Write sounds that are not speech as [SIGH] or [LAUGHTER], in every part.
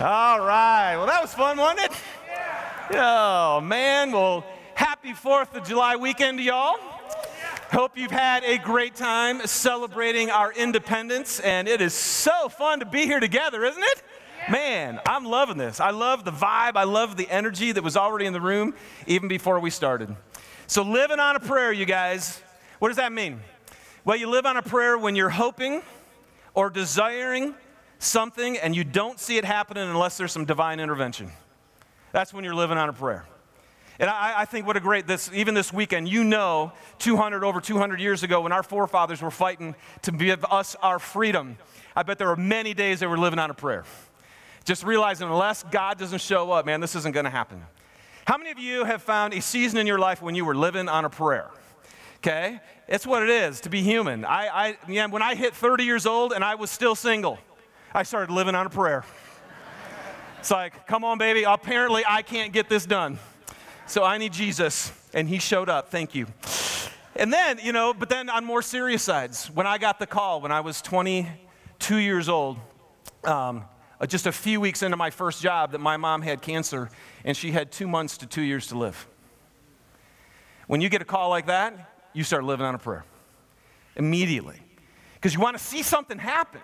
All right. Well, that was fun, wasn't it? Oh, man. Well, happy 4th of July weekend y'all. Hope you've had a great time celebrating our independence, and it is so fun to be here together, isn't it? Man, I'm loving this. I love the vibe. I love the energy that was already in the room even before we started. So, living on a prayer, you guys, what does that mean? Well, you live on a prayer when you're hoping or desiring something and you don't see it happening unless there's some divine intervention. That's when you're living on a prayer. And I, I, think what a great this even this weekend, you know, 200 over 200 years ago, when our forefathers were fighting to give us our freedom, I bet there were many days they were living on a prayer. Just realizing unless God doesn't show up, man, this isn't going to happen. How many of you have found a season in your life when you were living on a prayer? Okay, it's what it is to be human. I, I yeah, when I hit 30 years old and I was still single. I started living on a prayer. It's like, come on, baby. Apparently, I can't get this done. So I need Jesus. And he showed up. Thank you. And then, you know, but then on more serious sides, when I got the call when I was 22 years old, um, uh, just a few weeks into my first job, that my mom had cancer and she had two months to two years to live. When you get a call like that, you start living on a prayer immediately because you want to see something happen.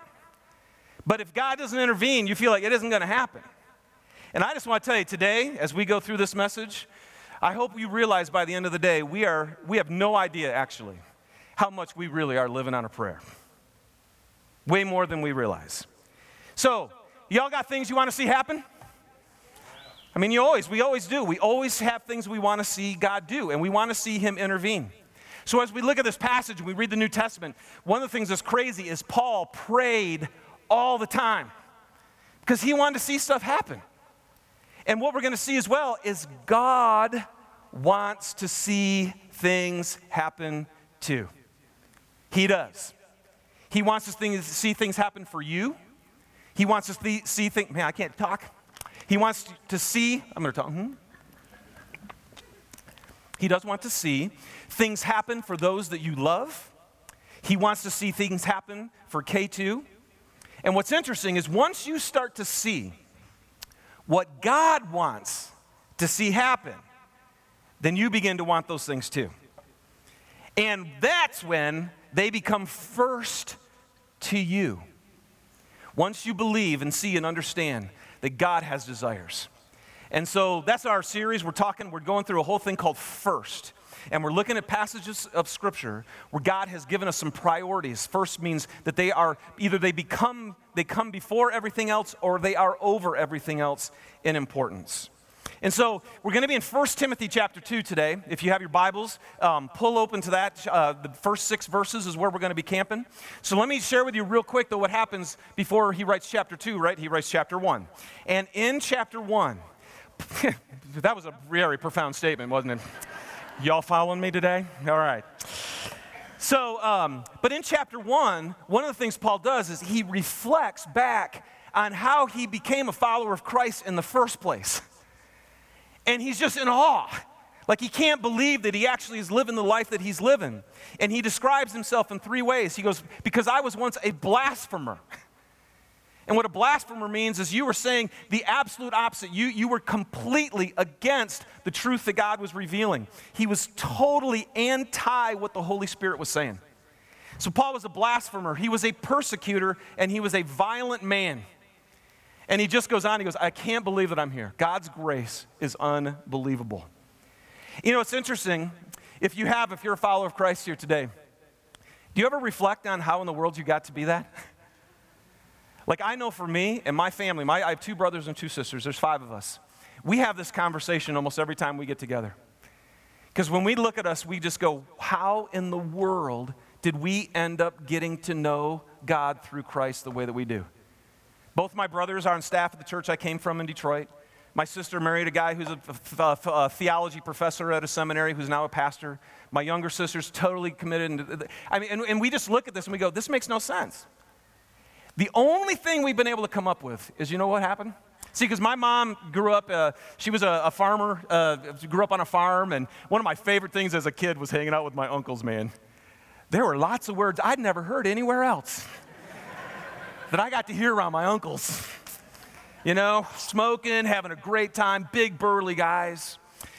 But if God doesn't intervene, you feel like it isn't going to happen. And I just want to tell you today, as we go through this message, I hope you realize by the end of the day, we, are, we have no idea actually how much we really are living on a prayer. Way more than we realize. So, y'all got things you want to see happen? I mean, you always, we always do. We always have things we want to see God do, and we want to see Him intervene. So, as we look at this passage and we read the New Testament, one of the things that's crazy is Paul prayed all the time because he wanted to see stuff happen. And what we're going to see as well is God wants to see things happen too. He does. He wants to see things happen for you. He wants to see things, man, I can't talk. He wants to see, I'm going to talk. Hmm? He does want to see things happen for those that you love. He wants to see things happen for K2. And what's interesting is once you start to see what God wants to see happen, then you begin to want those things too. And that's when they become first to you. Once you believe and see and understand that God has desires. And so that's our series. We're talking, we're going through a whole thing called First and we're looking at passages of Scripture where God has given us some priorities. First means that they are either they become, they come before everything else or they are over everything else in importance. And so we're going to be in 1 Timothy chapter 2 today. If you have your Bibles, um, pull open to that. Uh, the first six verses is where we're going to be camping. So let me share with you real quick, though, what happens before he writes chapter 2, right? He writes chapter 1. And in chapter 1, [LAUGHS] that was a very profound statement, wasn't it? Y'all following me today? All right. So, um, but in chapter one, one of the things Paul does is he reflects back on how he became a follower of Christ in the first place. And he's just in awe. Like he can't believe that he actually is living the life that he's living. And he describes himself in three ways. He goes, Because I was once a blasphemer. [LAUGHS] And what a blasphemer means is you were saying the absolute opposite. You, you were completely against the truth that God was revealing. He was totally anti what the Holy Spirit was saying. So Paul was a blasphemer, he was a persecutor, and he was a violent man. And he just goes on, he goes, I can't believe that I'm here. God's grace is unbelievable. You know, it's interesting. If you have, if you're a follower of Christ here today, do you ever reflect on how in the world you got to be that? [LAUGHS] Like, I know for me and my family, my, I have two brothers and two sisters, there's five of us. We have this conversation almost every time we get together. Because when we look at us, we just go, How in the world did we end up getting to know God through Christ the way that we do? Both my brothers are on staff at the church I came from in Detroit. My sister married a guy who's a, a, a, theology professor at a seminary who's now a pastor. My younger sister's totally committed. I mean, and, and we just look at this and we go, this makes no sense. The only thing we've been able to come up with is you know what happened? See, because my mom grew up, uh, she was a, a farmer, uh, grew up on a farm, and one of my favorite things as a kid was hanging out with my uncles, man. There were lots of words I'd never heard anywhere else [LAUGHS] that I got to hear around my uncles. you know, smoking, having a great time, big burly guys.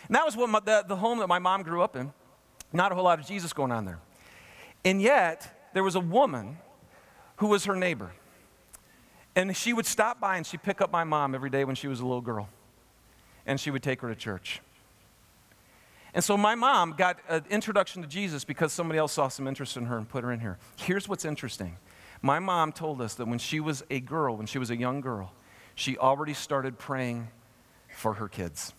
And that was what my, the, the home that my mom grew up in. Not a whole lot of Jesus going on there. And yet, there was a woman who was her neighbor. And she would stop by and she'd pick up my mom every day when she was a little girl. And she would take her to church. And so my mom got an introduction to Jesus because somebody else saw some interest in her and put her in here. Here's what's interesting my mom told us that when she was a girl, when she was a young girl, she already started praying for her kids.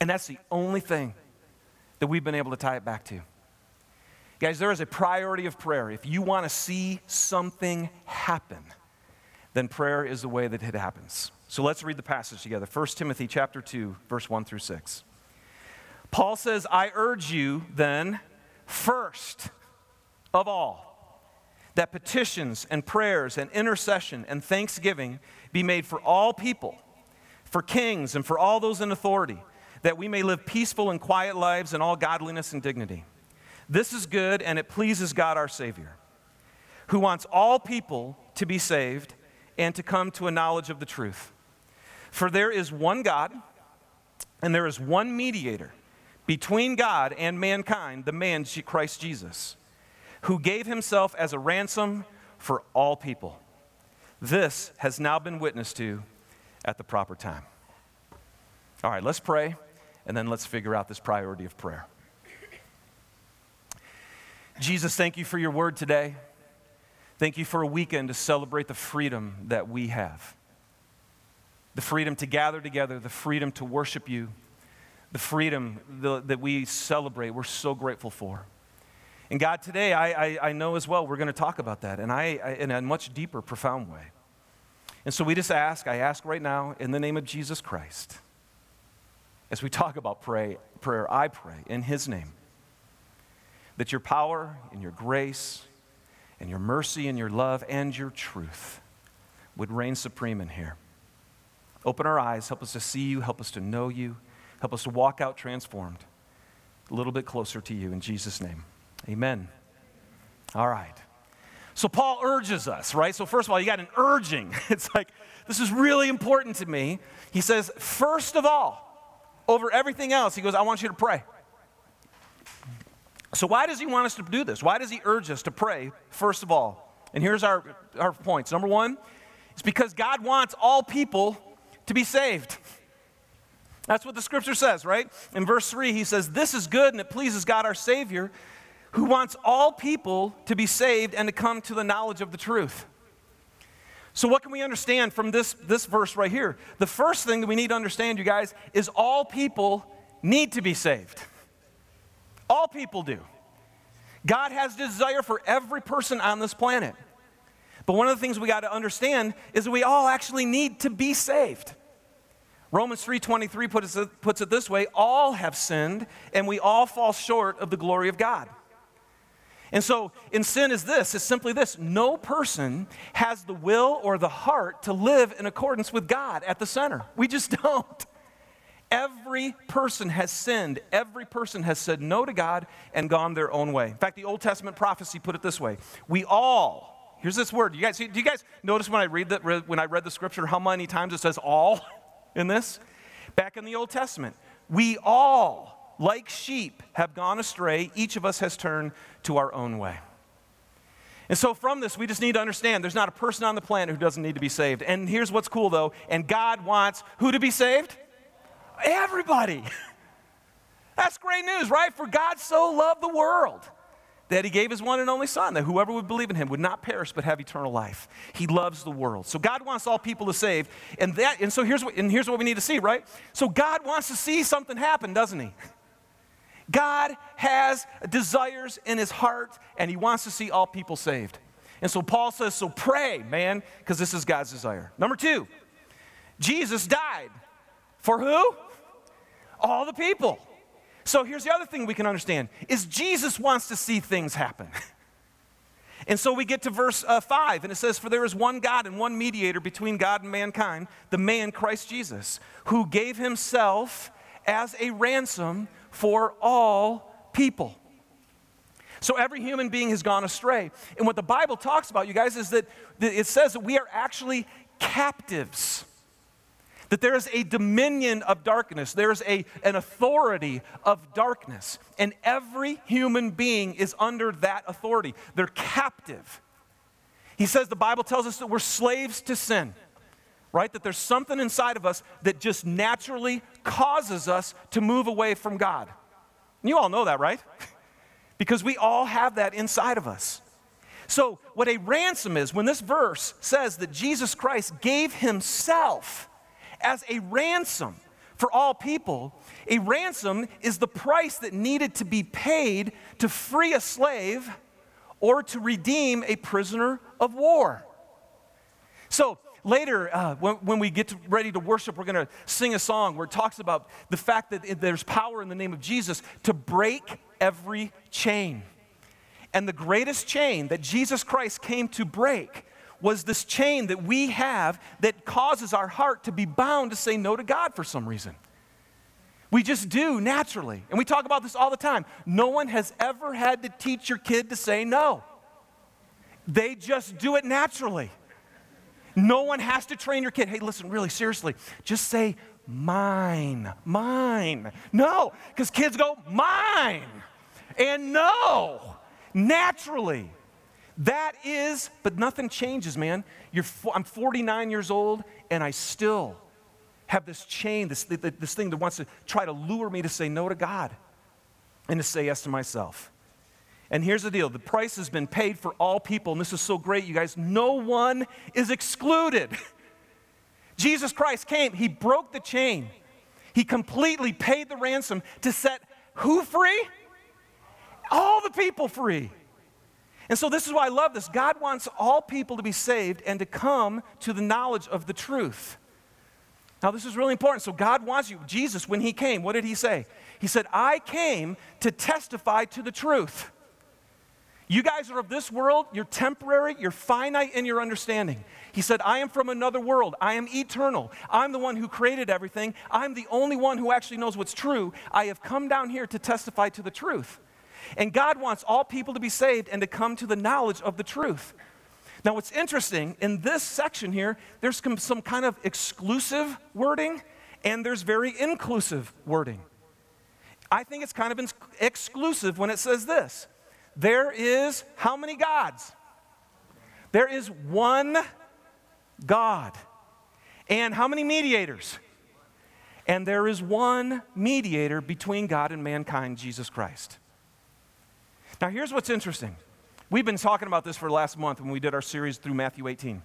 And that's the only thing that we've been able to tie it back to. Guys, there is a priority of prayer. If you want to see something happen, then prayer is the way that it happens. So let's read the passage together. 1 Timothy chapter 2, verse 1 through 6. Paul says, I urge you then, first of all, that petitions and prayers and intercession and thanksgiving be made for all people, for kings and for all those in authority, that we may live peaceful and quiet lives in all godliness and dignity. This is good and it pleases God our Savior, who wants all people to be saved and to come to a knowledge of the truth. For there is one God, and there is one mediator between God and mankind, the man Christ Jesus, who gave himself as a ransom for all people. This has now been witnessed to at the proper time. All right, let's pray, and then let's figure out this priority of prayer. Jesus, thank you for your word today. Thank you for a weekend to celebrate the freedom that we have the freedom to gather together, the freedom to worship you, the freedom the, that we celebrate, we're so grateful for. And God, today I, I, I know as well we're going to talk about that and I, I, in a much deeper, profound way. And so we just ask, I ask right now in the name of Jesus Christ, as we talk about pray, prayer, I pray in His name, that your power and your grace and your mercy and your love and your truth would reign supreme in here. Open our eyes, help us to see you, help us to know you, help us to walk out transformed, a little bit closer to you in Jesus' name. Amen. All right. So Paul urges us, right? So, first of all, you got an urging. [LAUGHS] It's like, this is really important to me. He says, first of all, over everything else, he goes, I want you to pray. So, why does he want us to do this? Why does he urge us to pray, first of all? And here's our, our points. Number one, it's because God wants all people to be saved. That's what the scripture says, right? In verse 3, he says, This is good and it pleases God our Savior, who wants all people to be saved and to come to the knowledge of the truth. So, what can we understand from this, this verse right here? The first thing that we need to understand, you guys, is all people need to be saved. All people do. God has desire for every person on this planet. But one of the things we got to understand is that we all actually need to be saved. Romans 3:23 puts it, puts it this way, all have sinned and we all fall short of the glory of God. And so, in sin is this, it's simply this, no person has the will or the heart to live in accordance with God at the center. We just [LAUGHS] don't. Every person has sinned. Every person has said no to God and gone their own way. In fact, the Old Testament prophecy put it this way We all, here's this word. You guys, do you guys notice when I read that when I read the scripture how many times it says all? [LAUGHS] in this? Back in the Old Testament, we all, like sheep, have gone astray. Each of us has turned to our own way. And so, from this, we just need to understand there's not a person on the planet who doesn't need to be saved. And here's what's cool though, and God wants who to be saved? Everybody. [LAUGHS] That's great news, right? For God so loved the world that he gave his one and only son, that whoever would believe in him would not perish but have eternal life. He loves the world. So God wants all people to save. And that and so here's what and here's what we need to see, right? So God wants to see something happen, doesn't he? God has desires in his heart and he wants to see all people saved. And so Paul says, so pray, man, because this is God's desire. Number 2. Jesus died for who? All the people. So here's the other thing we can understand is Jesus wants to see things happen. [LAUGHS] And so we get to verse uh, 5, and it says, For there is one God and one mediator between God and mankind, the man Christ Jesus, who gave himself as a ransom for all people. So every human being has gone astray. And what the Bible talks about, you guys, is that it says that we are actually captives. That there is a dominion of darkness, there's a, an authority of darkness, and every human being is under that authority. They're captive. He says the Bible tells us that we're slaves to sin, right? That there's something inside of us that just naturally causes us to move away from God. You all know that, right? [LAUGHS] because we all have that inside of us. So, what a ransom is, when this verse says that Jesus Christ gave himself as a ransom for all people, a ransom is the price that needed to be paid to free a slave or to redeem a prisoner of war. So, later, uh, when, when, we get to, ready to worship, we're going to sing a song where it talks about the fact that there's power in the name of Jesus to break every chain. And the greatest chain that Jesus Christ came to break was this chain that we have that causes our heart to be bound to say no to God for some reason. We just do naturally. And we talk about this all the time. No one has ever had to teach your kid to say no, they just do it naturally. No one has to train your kid. Hey, listen, really seriously, just say mine, mine. No, because kids go, mine and no, naturally. That is, but nothing changes, man. You're, I'm 49 years old, and I still have this chain, this, this thing that wants to try to lure me to say no to God and to say yes to myself. And here's the deal the price has been paid for all people, and this is so great, you guys. No one is excluded. [LAUGHS] Jesus Christ came, He broke the chain, He completely paid the ransom to set who free? all the people free. And so, this is why I love this. God wants all people to be saved and to come to the knowledge of the truth. Now, this is really important. So, God wants you. Jesus, when He came, what did He say? He said, I came to testify to the truth. You guys are of this world, you're temporary, you're finite in your understanding. He said, I am from another world. I am eternal. I'm the one who created everything. I'm the only one who actually knows what's true. I have come down here to testify to the truth. And God wants all people to be saved and to come to the knowledge of the truth. Now, what's interesting in this section here, there's some kind of exclusive wording and there's very inclusive wording. I think it's kind of exclusive when it says this there is how many gods? There is one God. And how many mediators? And there is one mediator between God and mankind, Jesus Christ. Now, here's what's interesting. We've been talking about this for the last month when we did our series through Matthew 18.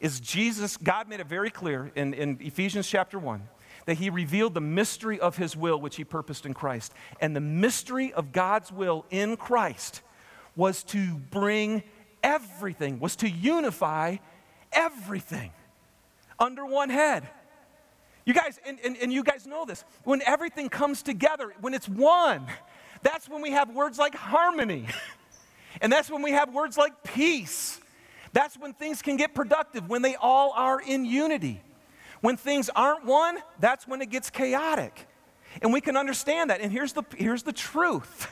Is Jesus, God made it very clear in, in Ephesians chapter 1 that he revealed the mystery of his will, which he purposed in Christ. And the mystery of God's will in Christ was to bring everything, was to unify everything under one head. You guys, and, and, and you guys know this, when everything comes together, when it's one, that's when we have words like harmony. and that's when we have words like peace. That's when things can get productive, when they all are in unity. When things aren't one, that's when it gets chaotic. And we can understand that. And here's the, here's the truth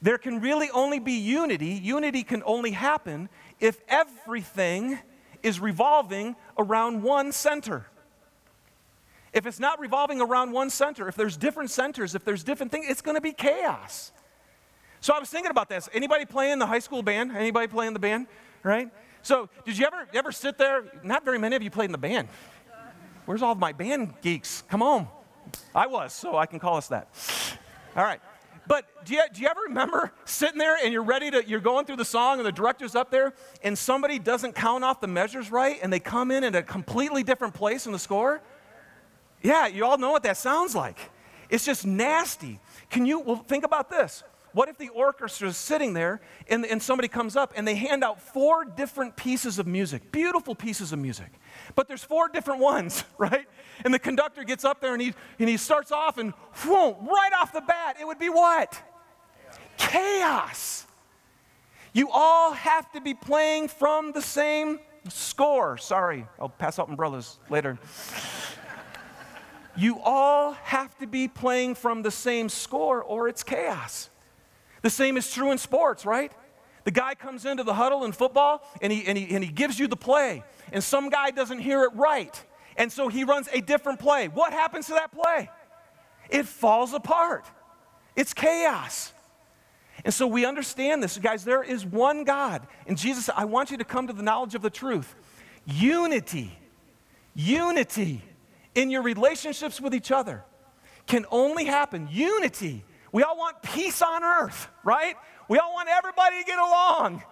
there can really only be unity. Unity can only happen if everything is revolving around one center. If it's not revolving around one center, if there's different centers, if there's different things, it's going to be chaos. So I was thinking about this. Anybody playing the high school band? Anybody playing the band? Right? So did you ever ever sit there? Not very many of you played in the band. Where's all my band geeks? Come on. I was, so I can call us that. All right. But do you, do you ever remember sitting there and you're ready to, you're going through the song and the director's up there and somebody doesn't count off the measures right and they come in at a completely different place in the score? Yeah, you all know what that sounds like. It's just nasty. Can you, well, think about this. What if the orchestra is sitting there and, and somebody comes up and they hand out four different pieces of music, beautiful pieces of music, but there's four different ones, [LAUGHS] right? And the conductor gets up there and he, and he starts off and whoom, right off the bat, it would be what? Chaos. You all have to be playing from the same score. Sorry, I'll pass out umbrellas later you all have to be playing from the same score or it's chaos. The same is true in sports, right? The guy comes into the huddle in football and he, and, he, and he gives you the play, and some guy doesn't hear it right. And so he runs a different play. What happens to that play? It falls apart. It's chaos. And so we understand this. Guys, there is one God. And Jesus I want you to come to the knowledge of the truth. Unity, unity in your relationships with each other can only happen. Unity. We all want peace on earth, right? We all want everybody to get along.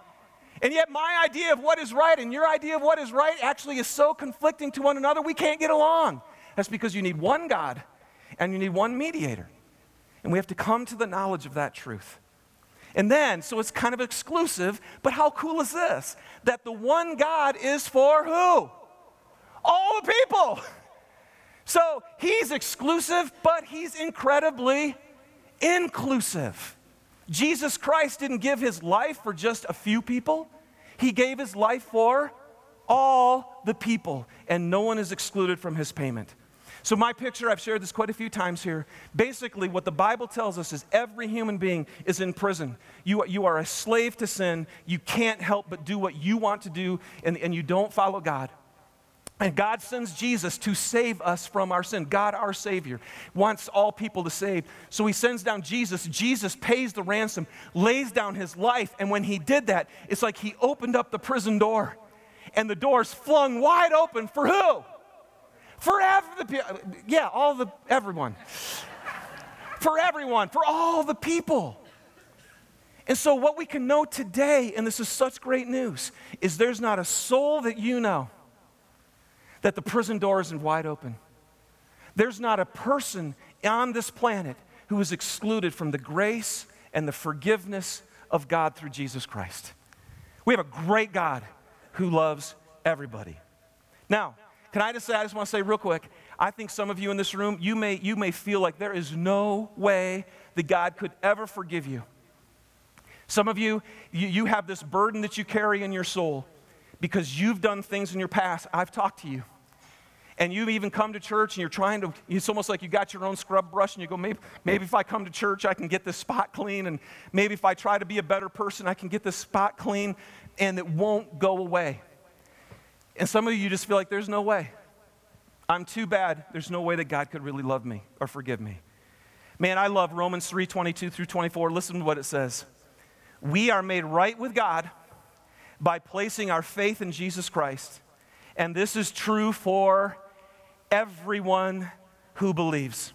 And yet, my idea of what is right and your idea of what is right actually is so conflicting to one another, we can't get along. That's because you need one God and you need one mediator. And we have to come to the knowledge of that truth. And then, so it's kind of exclusive, but how cool is this? That the one God is for who? All the people. [LAUGHS] So he's exclusive, but he's incredibly inclusive. Jesus Christ didn't give his life for just a few people, he gave his life for all the people, and no one is excluded from his payment. So, my picture, I've shared this quite a few times here. Basically, what the Bible tells us is every human being is in prison. You, you are a slave to sin. You can't help but do what you want to do, and, and you don't follow God. And God sends Jesus to save us from our sin. God, our Savior, wants all people to save. So He sends down Jesus. Jesus pays the ransom, lays down His life. And when He did that, it's like He opened up the prison door. And the door's flung wide open for who? For every, yeah, all the, everyone. for everyone, for all the people. And so, what we can know today, and this is such great news, is there's not a soul that you know that the prison door isn't wide open. There's not a person on this planet who is excluded from the grace and the forgiveness of God through Jesus Christ. We have a great God who loves everybody. Now, can I just say, I just want to say real quick, I think some of you in this room, you may, you may feel like there is no way that God could ever forgive you. Some of you, you, you have this burden that you carry in your soul because you've done things in your past. I've talked to you. And you've even come to church and you're trying to, it's almost like you got your own scrub brush and you go, maybe, maybe if I come to church, I can get this spot clean. And maybe if I try to be a better person, I can get this spot clean and it won't go away. And some of you just feel like there's no way. I'm too bad. There's no way that God could really love me or forgive me. Man, I love Romans 3 22 through 24. Listen to what it says. We are made right with God by placing our faith in Jesus Christ. And this is true for everyone who believes,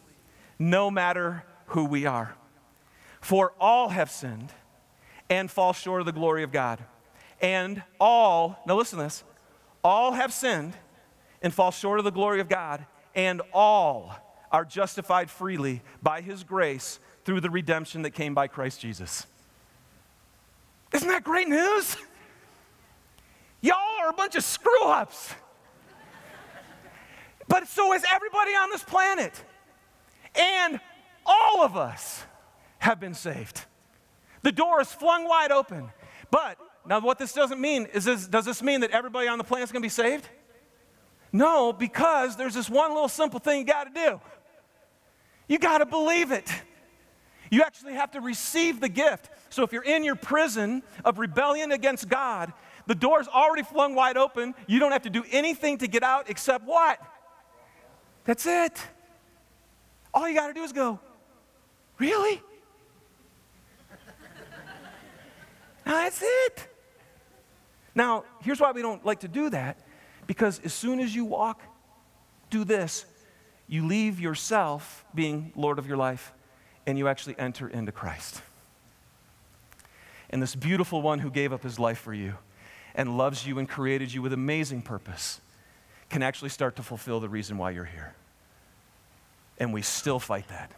no matter who we are. For all have sinned and fall short of the glory of God. And all, now listen to this, all have sinned and fall short of the glory of God, and all are justified freely by his grace through the redemption that came by Christ Jesus. Isn't that great news? [LAUGHS] Are a bunch of screw ups. But so is everybody on this planet. And all of us have been saved. The door is flung wide open. But now, what this doesn't mean is this, does this mean that everybody on the planet is going to be saved? No, because there's this one little simple thing you got to do. You got to believe it. You actually have to receive the gift. So if you're in your prison of rebellion against God, the door's already flung wide open. You don't have to do anything to get out except what? That's it. All you got to do is go, Really? [LAUGHS] now that's it. Now, here's why we don't like to do that because as soon as you walk, do this, you leave yourself being Lord of your life and you actually enter into Christ. And this beautiful one who gave up his life for you and loves you and created you with amazing purpose can actually start to fulfill the reason why you're here. And we still fight that.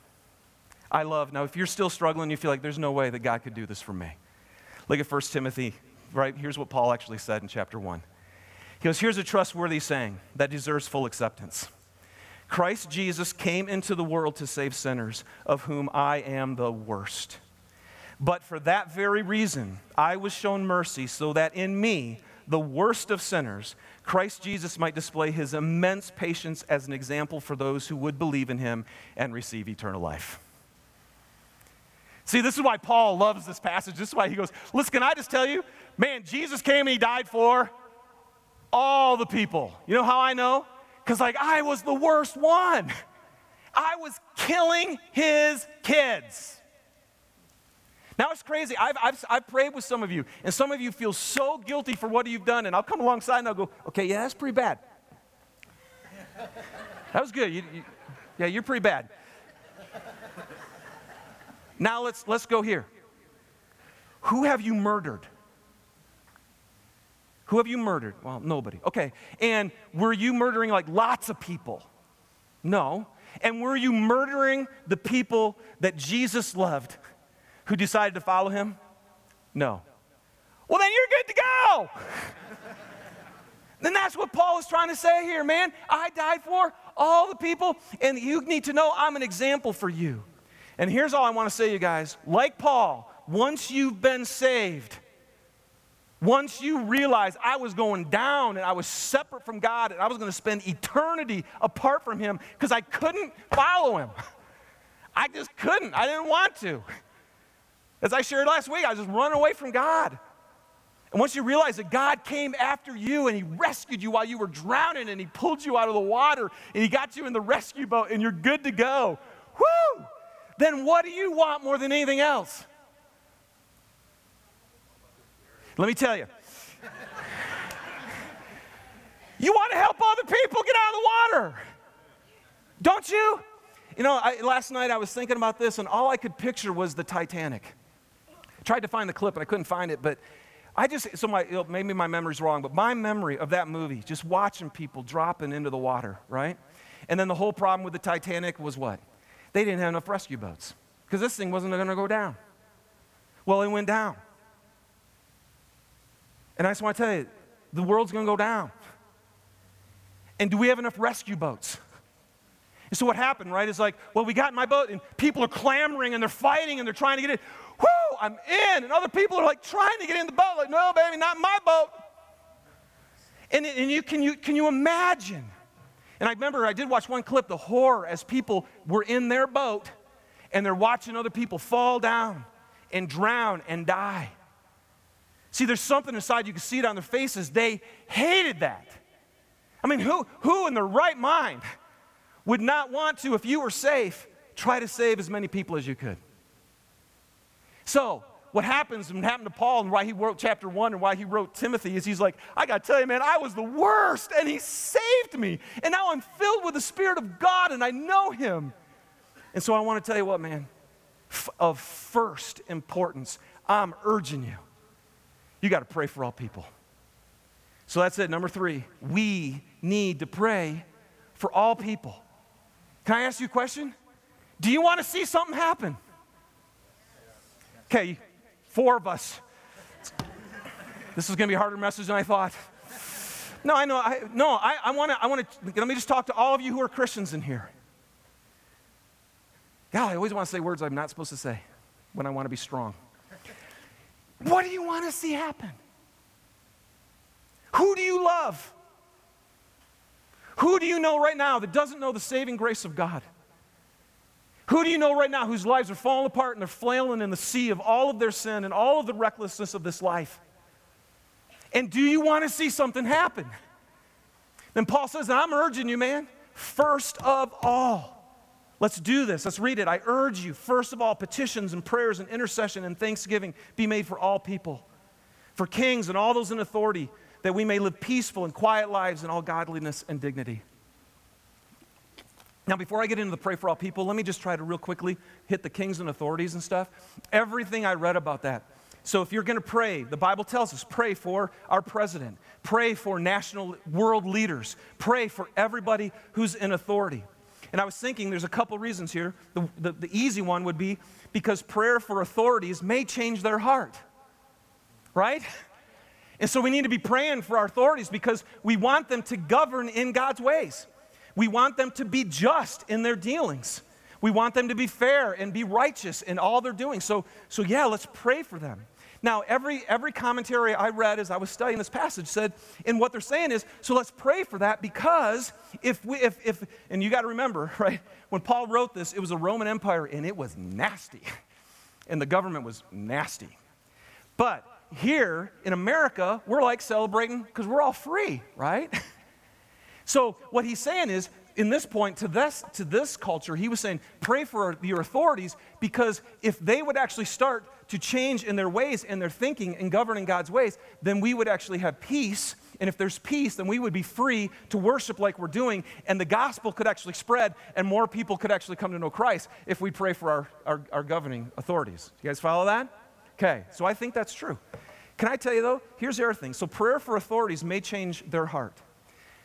I love, now, if you're still struggling, you feel like there's no way that God could do this for me. Look at 1 Timothy, right? Here's what Paul actually said in chapter 1. He goes, Here's a trustworthy saying that deserves full acceptance Christ Jesus came into the world to save sinners, of whom I am the worst. But for that very reason, I was shown mercy so that in me, the worst of sinners, Christ Jesus might display his immense patience as an example for those who would believe in him and receive eternal life. See, this is why Paul loves this passage. This is why he goes, Listen, can I just tell you, man, Jesus came and he died for all the people. You know how I know? Because, like, I was the worst one. I was killing his kids. Now it's crazy. I've, I've, I've prayed with some of you, and some of you feel so guilty for what you've done, and I'll come alongside and I'll go, okay, yeah, that's pretty bad. that was good. You, you, yeah, you're pretty bad. now let's, let's go here. Who have you murdered? Who have you murdered? Well, nobody. Okay. And were you murdering like lots of people? No. And were you murdering the people that Jesus loved who decided to follow him? No. Well, then you're good to go. [LAUGHS] then that's what Paul is trying to say here, man. I died for all the people, and you need to know I'm an example for you. And here's all I want to say, you guys. Like Paul, once you've been saved, once you realize I was going down and I was separate from God and I was going to spend eternity apart from Him because I couldn't follow Him. [LAUGHS] I just couldn't. I didn't want to. As I shared last week, I was just running away from God. And once you realize that God came after you and He rescued you while you were drowning and He pulled you out of the water and He got you in the rescue boat and you're good to go, whoo! Then what do you want more than anything else? Let me tell you. you want to help other people get out of the water, don't you? You know, I, last night I was thinking about this, and all I could picture was the Titanic. Tried to find the clip, and I couldn't find it, but I just, so my, maybe my memory's wrong, but my memory of that movie, just watching people dropping into the water, right? And then the whole problem with the Titanic was what? They didn't have enough rescue boats because this thing wasn't going to go down. Well, it went down. And I just want to tell you, the world's going to go down. And do we have enough rescue boats? And so what happened, right, is like, well, we got in my boat, and people are clamoring and they're fighting and they're trying to get in. Whoo, I'm in. And other people are like trying to get in the boat, like, no, baby, not my boat. And, and you, can, you, can you imagine? And I remember I did watch one clip, the horror as people were in their boat and they're watching other people fall down and drown and die. See, there's something inside, you can see it on their faces. They hated that. I mean, who, who in their right mind would not want to, if you were safe, try to save as many people as you could? So, what happens and happened to Paul and why he wrote chapter one and why he wrote Timothy is he's like, I got to tell you, man, I was the worst and he saved me. And now I'm filled with the Spirit of God and I know him. And so I want to tell you what, man, f- of first importance, I'm urging you you got to pray for all people. So that's it. Number three, we need to pray for all people. Can I ask you a question? Do you want to see something happen? Okay, four of us. This is going to be a harder message than I thought. No, I know. I, no, I, I want to. I want to. Let me just talk to all of you who are Christians in here. God, I always want to say words I'm not supposed to say when I want to be strong. What do you want to see happen? Who do you love? Who do you know right now that doesn't know the saving grace of God? Who do you know right now whose lives are falling apart and they're flailing in the sea of all of their sin and all of the recklessness of this life? And do you want to see something happen? Then Paul says, I'm urging you, man, first of all, Let's do this. Let's read it. I urge you, first of all, petitions and prayers and intercession and thanksgiving be made for all people, for kings and all those in authority, that we may live peaceful and quiet lives in all godliness and dignity. Now, before I get into the pray for all people, let me just try to real quickly hit the kings and authorities and stuff. Everything I read about that. So, if you're going to pray, the Bible tells us pray for our president, pray for national world leaders, pray for everybody who's in authority. And I was thinking there's a couple reasons here. The, the, the, easy one would be because prayer for authorities may change their heart, right? And so we need to be praying for our authorities because we want them to govern in God's ways. We want them to be just in their dealings. We want them to be fair and be righteous in all they're doing. So, so yeah, let's pray for them. Now, every, every commentary I read as I was studying this passage said, and what they're saying is, so let's pray for that because if we, if, if and you got to remember, [LAUGHS] right, when Paul wrote this, it was a Roman Empire and it was nasty. [LAUGHS] and the government was nasty. But here in America, we're like celebrating because we're all free, right? [LAUGHS] so what he's saying is, in this point to this to this culture, he was saying, pray for your authorities because if they would actually start to change in their ways and their thinking and governing God's ways, then we would actually have peace. And if there's peace, then we would be free to worship like we're doing, and the gospel could actually spread, and more people could actually come to know Christ if we pray for our, our, our governing authorities. You guys follow that? Okay, so I think that's true. Can I tell you though? Here's the other thing. So prayer for authorities may change their heart.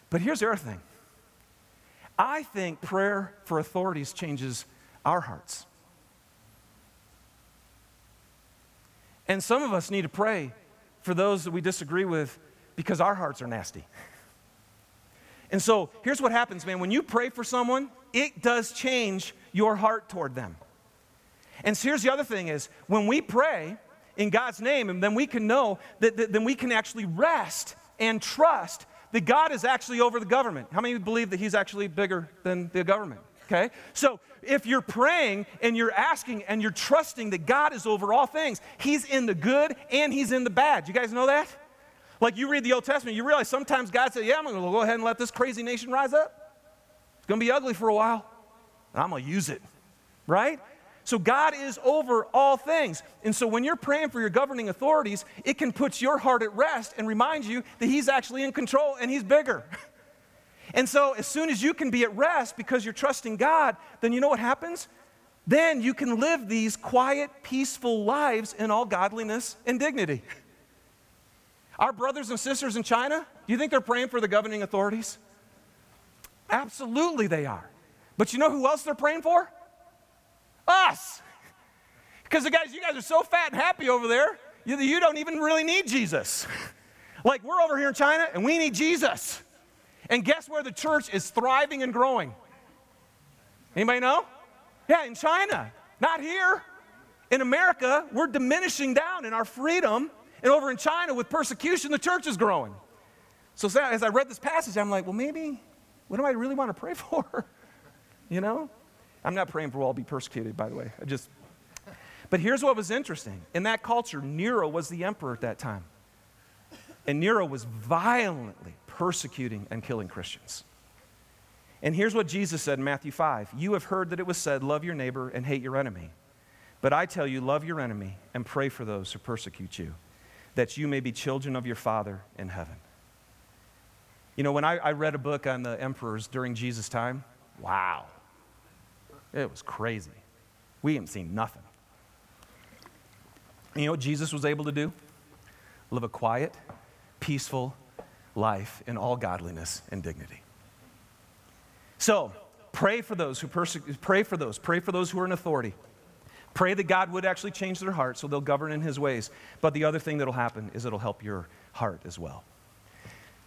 But here's the other thing. I think prayer for authorities changes our hearts. And some of us need to pray for those that we disagree with because our hearts are nasty. And so here's what happens, man. When you pray for someone, it does change your heart toward them. And so here's the other thing is when we pray in God's name, and then we can know that, that then we can actually rest and trust that God is actually over the government. How many believe that He's actually bigger than the government? Okay? So if you're praying and you're asking and you're trusting that God is over all things, He's in the good and He's in the bad. You guys know that? Like you read the Old Testament, you realize sometimes God said, Yeah, I'm going to go ahead and let this crazy nation rise up. It's going to be ugly for a while, and I'm going to use it. Right? So God is over all things. And so when you're praying for your governing authorities, it can put your heart at rest and remind you that He's actually in control and He's bigger. [LAUGHS] And so as soon as you can be at rest because you're trusting God, then you know what happens? Then you can live these quiet, peaceful lives in all godliness and dignity. [LAUGHS] Our brothers and sisters in China, do you think they're praying for the governing authorities? Absolutely they are. But you know who else they're praying for? Us. Because the guys, you guys are so fat and happy over there, you, you don't even really need Jesus. Like we're over here in China and we need Jesus. And guess where the church is thriving and growing? Anybody know? Yeah, in China, not here. In America, we're diminishing down in our freedom. And over in China, with persecution, the church is growing. So as I read this passage, I'm like, well, maybe, what do I really want to pray [LAUGHS] for? you know? I'm not praying for all be persecuted, by the way. I just. But here's what was interesting. In that culture, Nero was the emperor at that time. And Nero was violently persecuting and killing Christians. And here's what Jesus said in Matthew 5 You have heard that it was said, Love your neighbor and hate your enemy. But I tell you, love your enemy and pray for those who persecute you, that you may be children of your Father in heaven. You know, when I, I read a book on the emperors during Jesus' time, wow, it was crazy. We haven't seen nothing. You know what Jesus was able to do? Live a quiet, peaceful life in all godliness and dignity. So, pray for those who persecute, pray for those, pray for those who are in authority. Pray that God would actually change their heart so they'll govern in his ways. But the other thing that'll happen is it'll help your heart as well.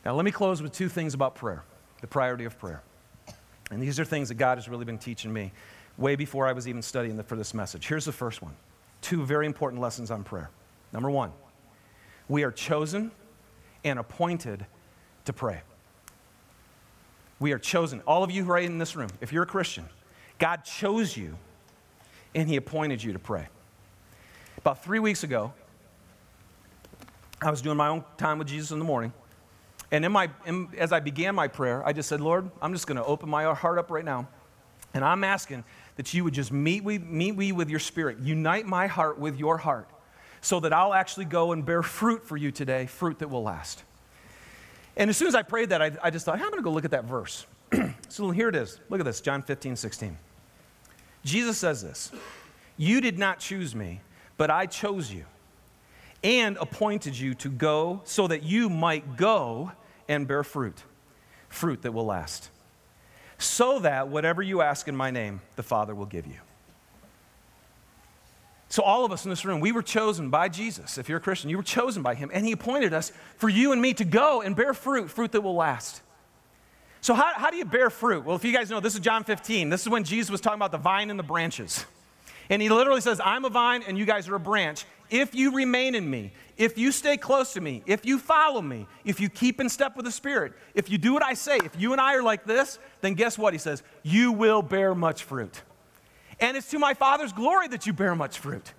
Now, let me close with two things about prayer the priority of prayer. And these are things that God has really been teaching me way before I was even studying the, for this message. Here's the first one two very important lessons on prayer. Number one, we are chosen and appointed to pray. We are chosen. All of you right in this room, if you're a Christian, God chose you and He appointed you to pray. About three weeks ago, I was doing my own time with Jesus in the morning. And in my, in, as I began my prayer, I just said, Lord, I'm just going to open my heart up right now. And I'm asking that you would just meet, with, meet me with your spirit, unite my heart with your heart, so that I'll actually go and bear fruit for you today, fruit that will last. And as soon as I prayed that, I, I just thought, I'm going to go look at that verse. [CLEARS THROAT] so here it is. Look at this John 15, 16. Jesus says this You did not choose me, but I chose you and appointed you to go so that you might go and bear fruit, fruit that will last, so that whatever you ask in my name, the Father will give you. So, all of us in this room, we were chosen by Jesus. If you're a Christian, you were chosen by Him, and He appointed us for you and me to go and bear fruit, fruit that will last. So, how, how do you bear fruit? Well, if you guys know, this is John 15. This is when Jesus was talking about the vine and the branches. And He literally says, I'm a vine and you guys are a branch if you remain in me, if you stay close to me, if you follow me, if you keep in step with the Spirit, if you do what I say, if you and I are like this, then guess what? He says, you will bear much fruit. And it's to my Father's glory that you bear much fruit.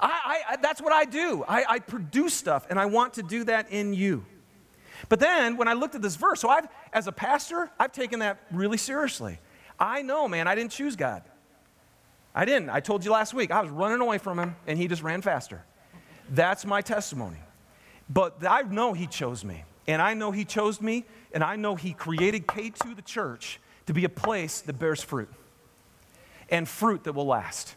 I, I, that's what I do. I, I produce stuff, and I want to do that in you. But then when I looked at this verse, so I've, as a pastor, I've taken that really seriously. I know, man, I didn't choose God. I didn't. I told you last week, I was running away from him, and he just ran faster. That's my testimony. But I know he chose me, and I know he chose me, and I know he created K2, the church, to be a place that bears fruit and fruit that will last.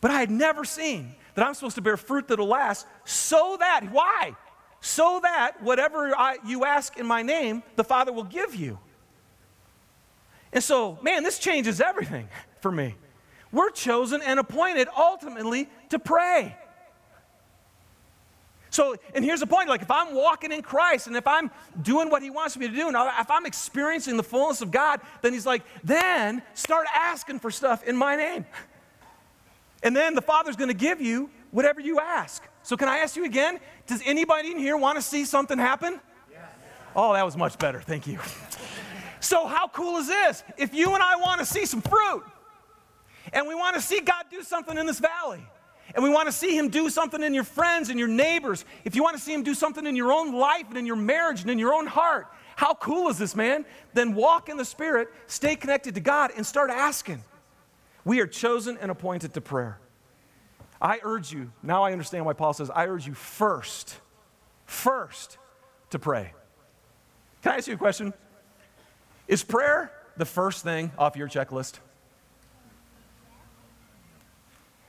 But I had never seen that I'm supposed to bear fruit that will last so that, why? So that whatever I, you ask in my name, the Father will give you. And so, man, this changes everything [LAUGHS] for me. We're chosen and appointed ultimately to pray. So, and here's the point like, if I'm walking in Christ and if I'm doing what He wants me to do, and if I'm experiencing the fullness of God, then He's like, then start asking for stuff in my name. And then the Father's going to give you whatever you ask. So, can I ask you again? Does anybody in here want to see something happen? Oh, that was much better. Thank you. [LAUGHS] so, how cool is this? If you and I want to see some fruit, and we want to see God do something in this valley, and we want to see Him do something in your friends and your neighbors, if you want to see Him do something in your own life and in your marriage and in your own heart, how cool is this, man? Then walk in the Spirit, stay connected to God, and start asking. We are chosen and appointed to prayer. I urge you, now I understand why Paul says, I urge you first, first to pray. Can I ask you a question? Is prayer the first thing off your checklist?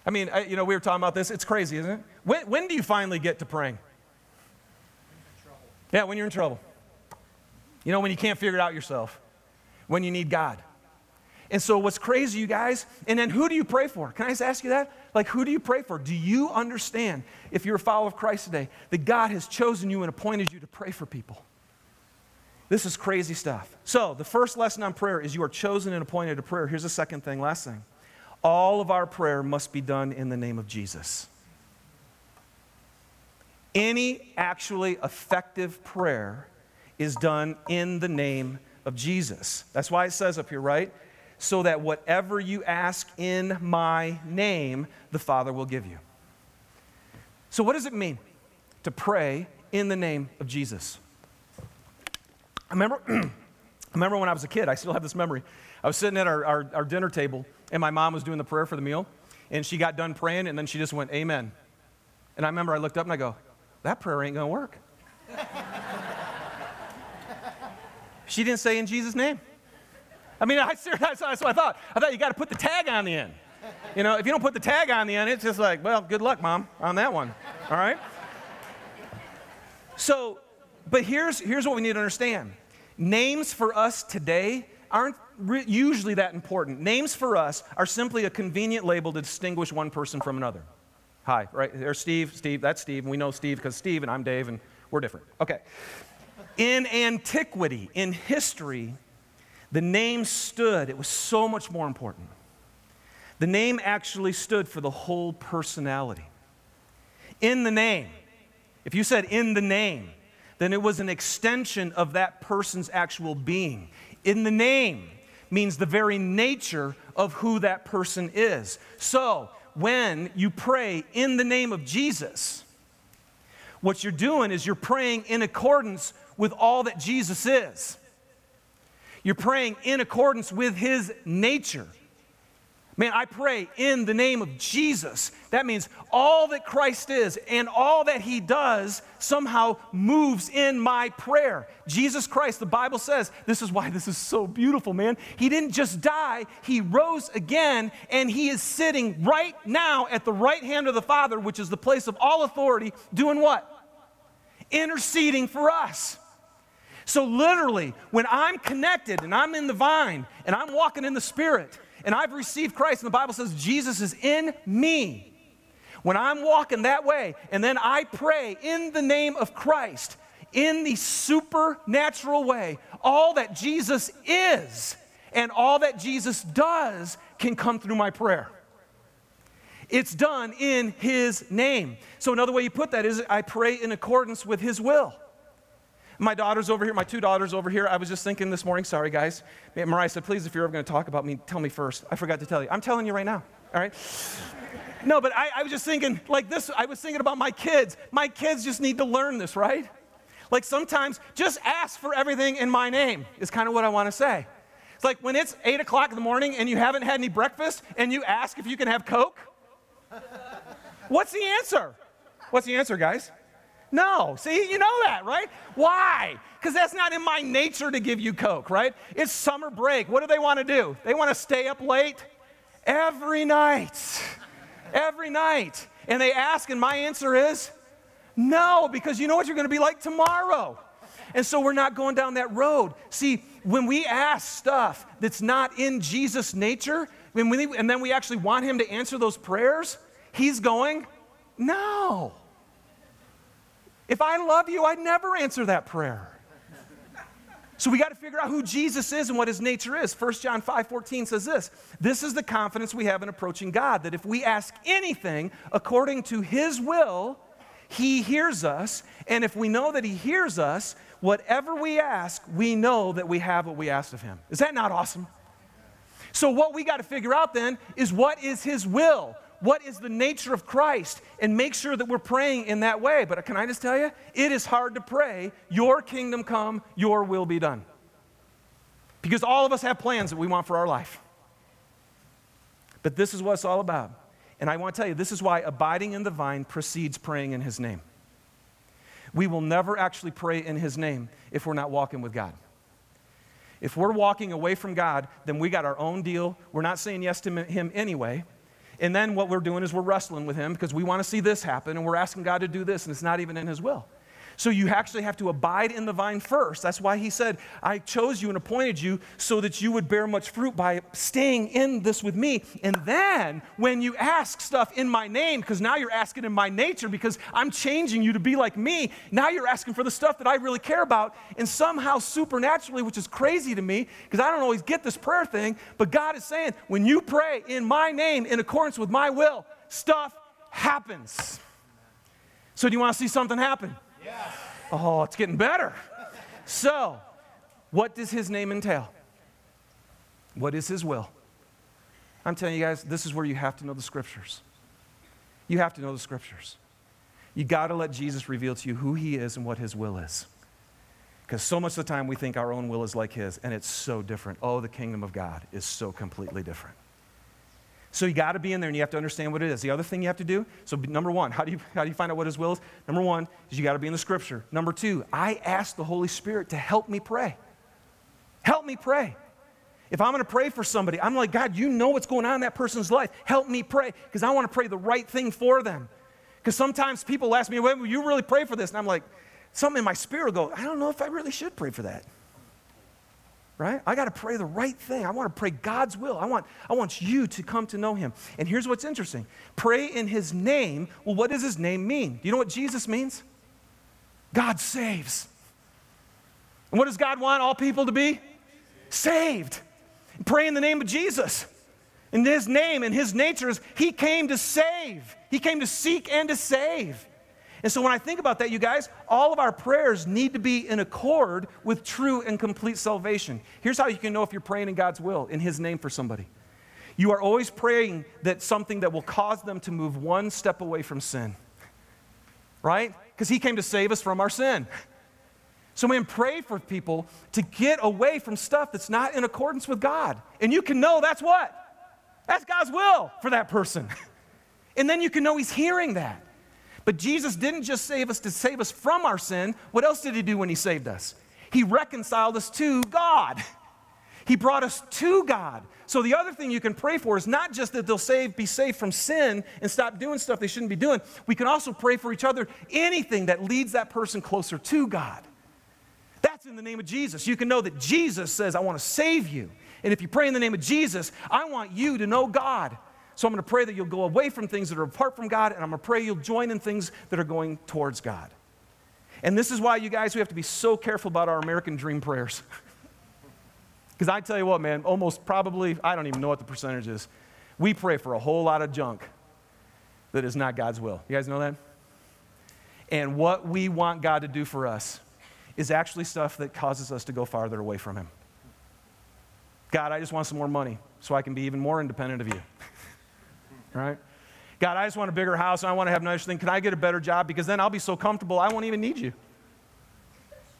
I mean, I, you know, we were talking about this. It's crazy, isn't it? When, when do you finally get to praying? Yeah, when you're in trouble. You know, when you can't figure it out yourself, when you need God. And so, what's crazy, you guys, and then who do you pray for? Can I just ask you that? Like, who do you pray for? Do you understand, if you're a follower of Christ today, that God has chosen you and appointed you to pray for people? This is crazy stuff. So, the first lesson on prayer is you are chosen and appointed to prayer. Here's the second thing, last thing. All of our prayer must be done in the name of Jesus. Any actually effective prayer is done in the name of Jesus. That's why it says up here, right? so that whatever you ask in my name, the Father will give you. So, what does it mean to pray in the name of Jesus? I remember, [CLEARS THROAT] I remember when I was a kid, I still have this memory. I was sitting at our, our, our dinner table, and my mom was doing the prayer for the meal, and she got done praying, and then she just went, Amen. And I remember I looked up and I go, That prayer ain't gonna work. she didn't say in Jesus' name. I mean, I, that's, what I thought. I thought you got to put the tag on the end. You know, if you don't put the tag on the end, it's just like, well, good luck, mom, on that one. All right? So, but here's, here's what we need to understand names for us today aren't re- usually that important. Names for us are simply a convenient label to distinguish one person from another. Hi, right? There's Steve, Steve, that's Steve, and we know Steve because Steve and I'm Dave, and we're different. Okay. In antiquity, in history, the name stood, it was so much more important. The name actually stood for the whole personality. In the name, if you said in the name, then it was an extension of that person's actual being. In the name means the very nature of who that person is. So, when you pray in the name of Jesus, what you're doing is you're praying in accordance with all that Jesus is. You're praying in accordance with his nature. Man, I pray in the name of Jesus. That means all that Christ is and all that he does somehow moves in my prayer. Jesus Christ, the Bible says, this is why this is so beautiful, man. He didn't just die, he rose again, and he is sitting right now at the right hand of the Father, which is the place of all authority, doing what? Interceding for us. So, literally, when I'm connected and I'm in the vine and I'm walking in the Spirit and I've received Christ, and the Bible says Jesus is in me, when I'm walking that way and then I pray in the name of Christ, in the supernatural way, all that Jesus is and all that Jesus does can come through my prayer. It's done in His name. So, another way you put that is I pray in accordance with His will. My daughter's over here, my two daughters over here. I was just thinking this morning, sorry guys. Mariah said, please, if you're ever going to talk about me, tell me first. I forgot to tell you. I'm telling you right now, all right? No, but I, I was just thinking, like this, I was thinking about my kids. My kids just need to learn this, right? Like sometimes just ask for everything in my name, is kind of what I want to say. It's like when it's eight o'clock in the morning and you haven't had any breakfast and you ask if you can have Coke. What's the answer? What's the answer, guys? No. See, you know that, right? Why? Because that's not in my nature to give you Coke, right? It's summer break. What do they want to do? They want to stay up late every night. Every night. And they ask, and my answer is no, because you know what you're going to be like tomorrow. And so we're not going down that road. See, when we ask stuff that's not in Jesus' nature, we, and then we actually want Him to answer those prayers, He's going, No. If I love you, I'd never answer that prayer. So we got to figure out who Jesus is and what his nature is. 1 John 5 14 says this This is the confidence we have in approaching God, that if we ask anything according to his will, he hears us. And if we know that he hears us, whatever we ask, we know that we have what we asked of him. Is that not awesome? So, what we got to figure out then is what is his will? What is the nature of Christ and make sure that we're praying in that way. But can I just tell you, it is hard to pray, Your kingdom come, Your will be done. Because all of us have plans that we want for our life. But this is what it's all about. And I want to tell you, this is why abiding in the vine precedes praying in His name. We will never actually pray in His name if we're not walking with God. If we're walking away from God, then we got our own deal. We're not saying yes to Him anyway. And then what we're doing is we're wrestling with Him because we want to see this happen and we're asking God to do this and it's not even in His will. So you actually have to abide in the vine first. That's why he said, I chose you and appointed you so that you would bear much fruit by staying in this with me. And then when you ask stuff in my name, because now you're asking in my nature, because I'm changing you to be like me, now you're asking for the stuff that I really care about. And somehow supernaturally, which is crazy to me, because I don't always get this prayer thing, but God is saying, when you pray in my name in accordance with my will, stuff happens. So do you want to see something happen? Oh, it's getting better. So, what does his name entail? What is his will? I'm telling you guys, this is where you have to know the scriptures. You have to know the scriptures. You got to let Jesus reveal to you who he is and what his will is. Because so much of the time we think our own will is like his, and it's so different. Oh, the kingdom of God is so completely different. So you got to be in there and you have to understand what it is. The other thing you have to do, so number one, how do you, [LAUGHS] how do you find out what his will is? Number one is you got to be in the scripture. Number two, I ask the Holy Spirit to help me pray. Help me pray. If I'm going to pray for somebody, I'm like, God, you know what's going on in that person's life. Help me pray because I want to pray the right thing for them. Because sometimes people ask me, well, will you really pray for this? And I'm like, something in my spirit will go, I don't know if I really should pray for that right? I got to pray the right thing. I want to pray God's will. I want, I want you to come to know Him. And here's what's interesting pray in His name. Well, what does His name mean? Do you know what Jesus means? God saves. And what does God want all people to be? Saved. Pray in the name of Jesus. In His name and His nature is He came to save, He came to seek and to save. And so when I think about that, you guys, all of our prayers need to be in accord with true and complete salvation. Here's how you can know if you're praying in God's will, in His name for somebody. You are always praying that something that will cause them to move one step away from sin. Right? Because He came to save us from our sin. So, man, pray for people to get away from stuff that's not in accordance with God. And you can know that's what? That's God's will for that person. [LAUGHS] and then you can know He's hearing that. But Jesus didn't just save us to save us from our sin. What else did he do when he saved us? He reconciled us to God. [LAUGHS] He brought us to God. So the other thing you can pray for is not just that they'll save, be saved from sin and stop doing stuff they shouldn't be doing. We can also pray for each other anything that leads that person closer to God. That's in the name of Jesus. You can know that Jesus says, I want to save you. And if you pray in the name of Jesus, I want you to know God. So I'm going to pray that you'll go away from things that are apart from God, and I'm going to pray you'll join in things that are going towards God. And this is why, you guys, we have to be so careful about our American dream prayers. [LAUGHS] Because I tell you what, man, almost probably, I don't even know what the percentage is. We pray for a whole lot of junk that is not God's will. You guys know that? And what we want God to do for us is actually stuff that causes us to go farther away from Him. God, I just want some more money so I can be even more independent of you. [LAUGHS] right? God, I just want a bigger house and I want to have nicer thing. Can I get a better job? Because then I'll be so comfortable, I won't even need you.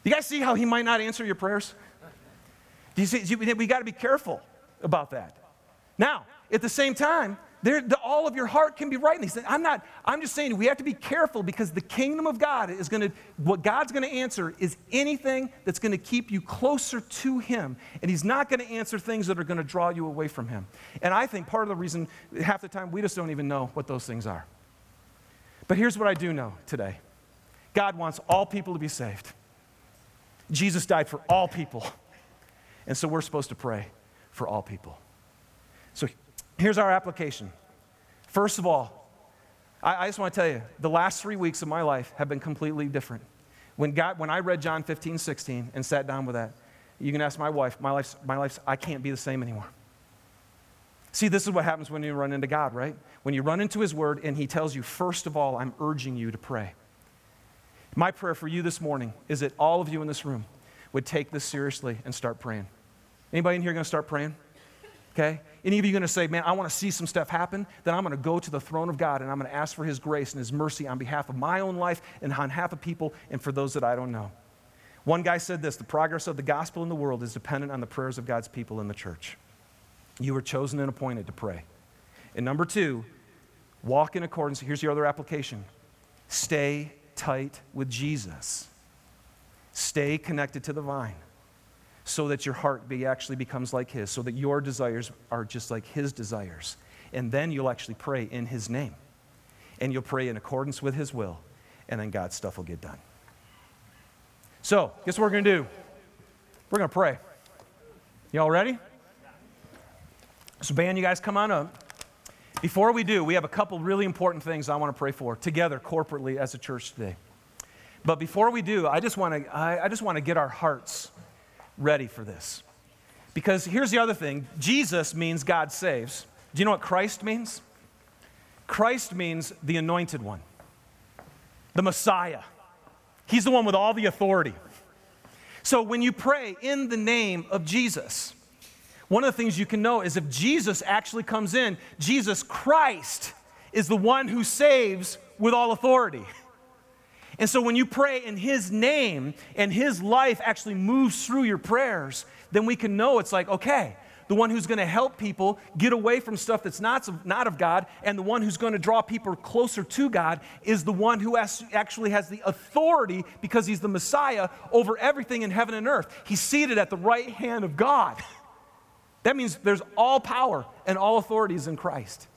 You guys see how he might not answer your prayers? Do you see? We got to be careful about that. Now, at the same time, the, all of your heart can be right in these things. I'm not, I'm just saying we have to be careful because the kingdom of God is going to, what God's going to answer is anything that's going to keep you closer to Him. And He's not going to answer things that are going to draw you away from Him. And I think part of the reason, half the time, we just don't even know what those things are. But here's what I do know today God wants all people to be saved. Jesus died for all people. And so we're supposed to pray for all people. So here's our application. First of all, I, I just want to tell you the last three weeks of my life have been completely different. When, God, when I read John 15, 16 and sat down with that, you can ask my wife, my life's, my life's, I can't be the same anymore. See, this is what happens when you run into God, right? When you run into His Word and He tells you, first of all, I'm urging you to pray. My prayer for you this morning is that all of you in this room would take this seriously and start praying. Anybody in here going to start praying? Okay? Any of you going to say, man, I want to see some stuff happen? Then I'm going to go to the throne of God and I'm going to ask for His grace and His mercy on behalf of my own life and on behalf of people and for those that I don't know. One guy said this the progress of the gospel in the world is dependent on the prayers of God's people in the church. You were chosen and appointed to pray. And number two, walk in accordance. Here's your other application stay tight with Jesus. Stay connected to the vine so that your heart be actually becomes like his, so that your desires are just like his desires. And then you'll actually pray in his name. And you'll pray in accordance with his will, and then God's stuff will get done. So, guess what we're going to do? We're going to pray. Y'all ready? So, band, you guys come on up. Before we do, we have a couple really important things I want to pray for together corporately as a church today. But before we do, I just want to, I, I just want to get our hearts ready for this. Because here's the other thing Jesus means God saves. Do you know what Christ means? Christ means the anointed one, the Messiah. He's the one with all the authority. So when you pray in the name of Jesus, one of the things you can know is if Jesus actually comes in, Jesus Christ is the one who saves with all authority. [LAUGHS] And so when you pray in His name and His life actually moves through your prayers, then we can know it's like, okay, the one who's going to help people get away from stuff that's not, not of God, and the one who's going to draw people closer to God is the one who has, actually has the authority because he's the Messiah over everything in heaven and earth. He's seated at the right hand of God. [LAUGHS] That means there's all power and all authorities in Christ.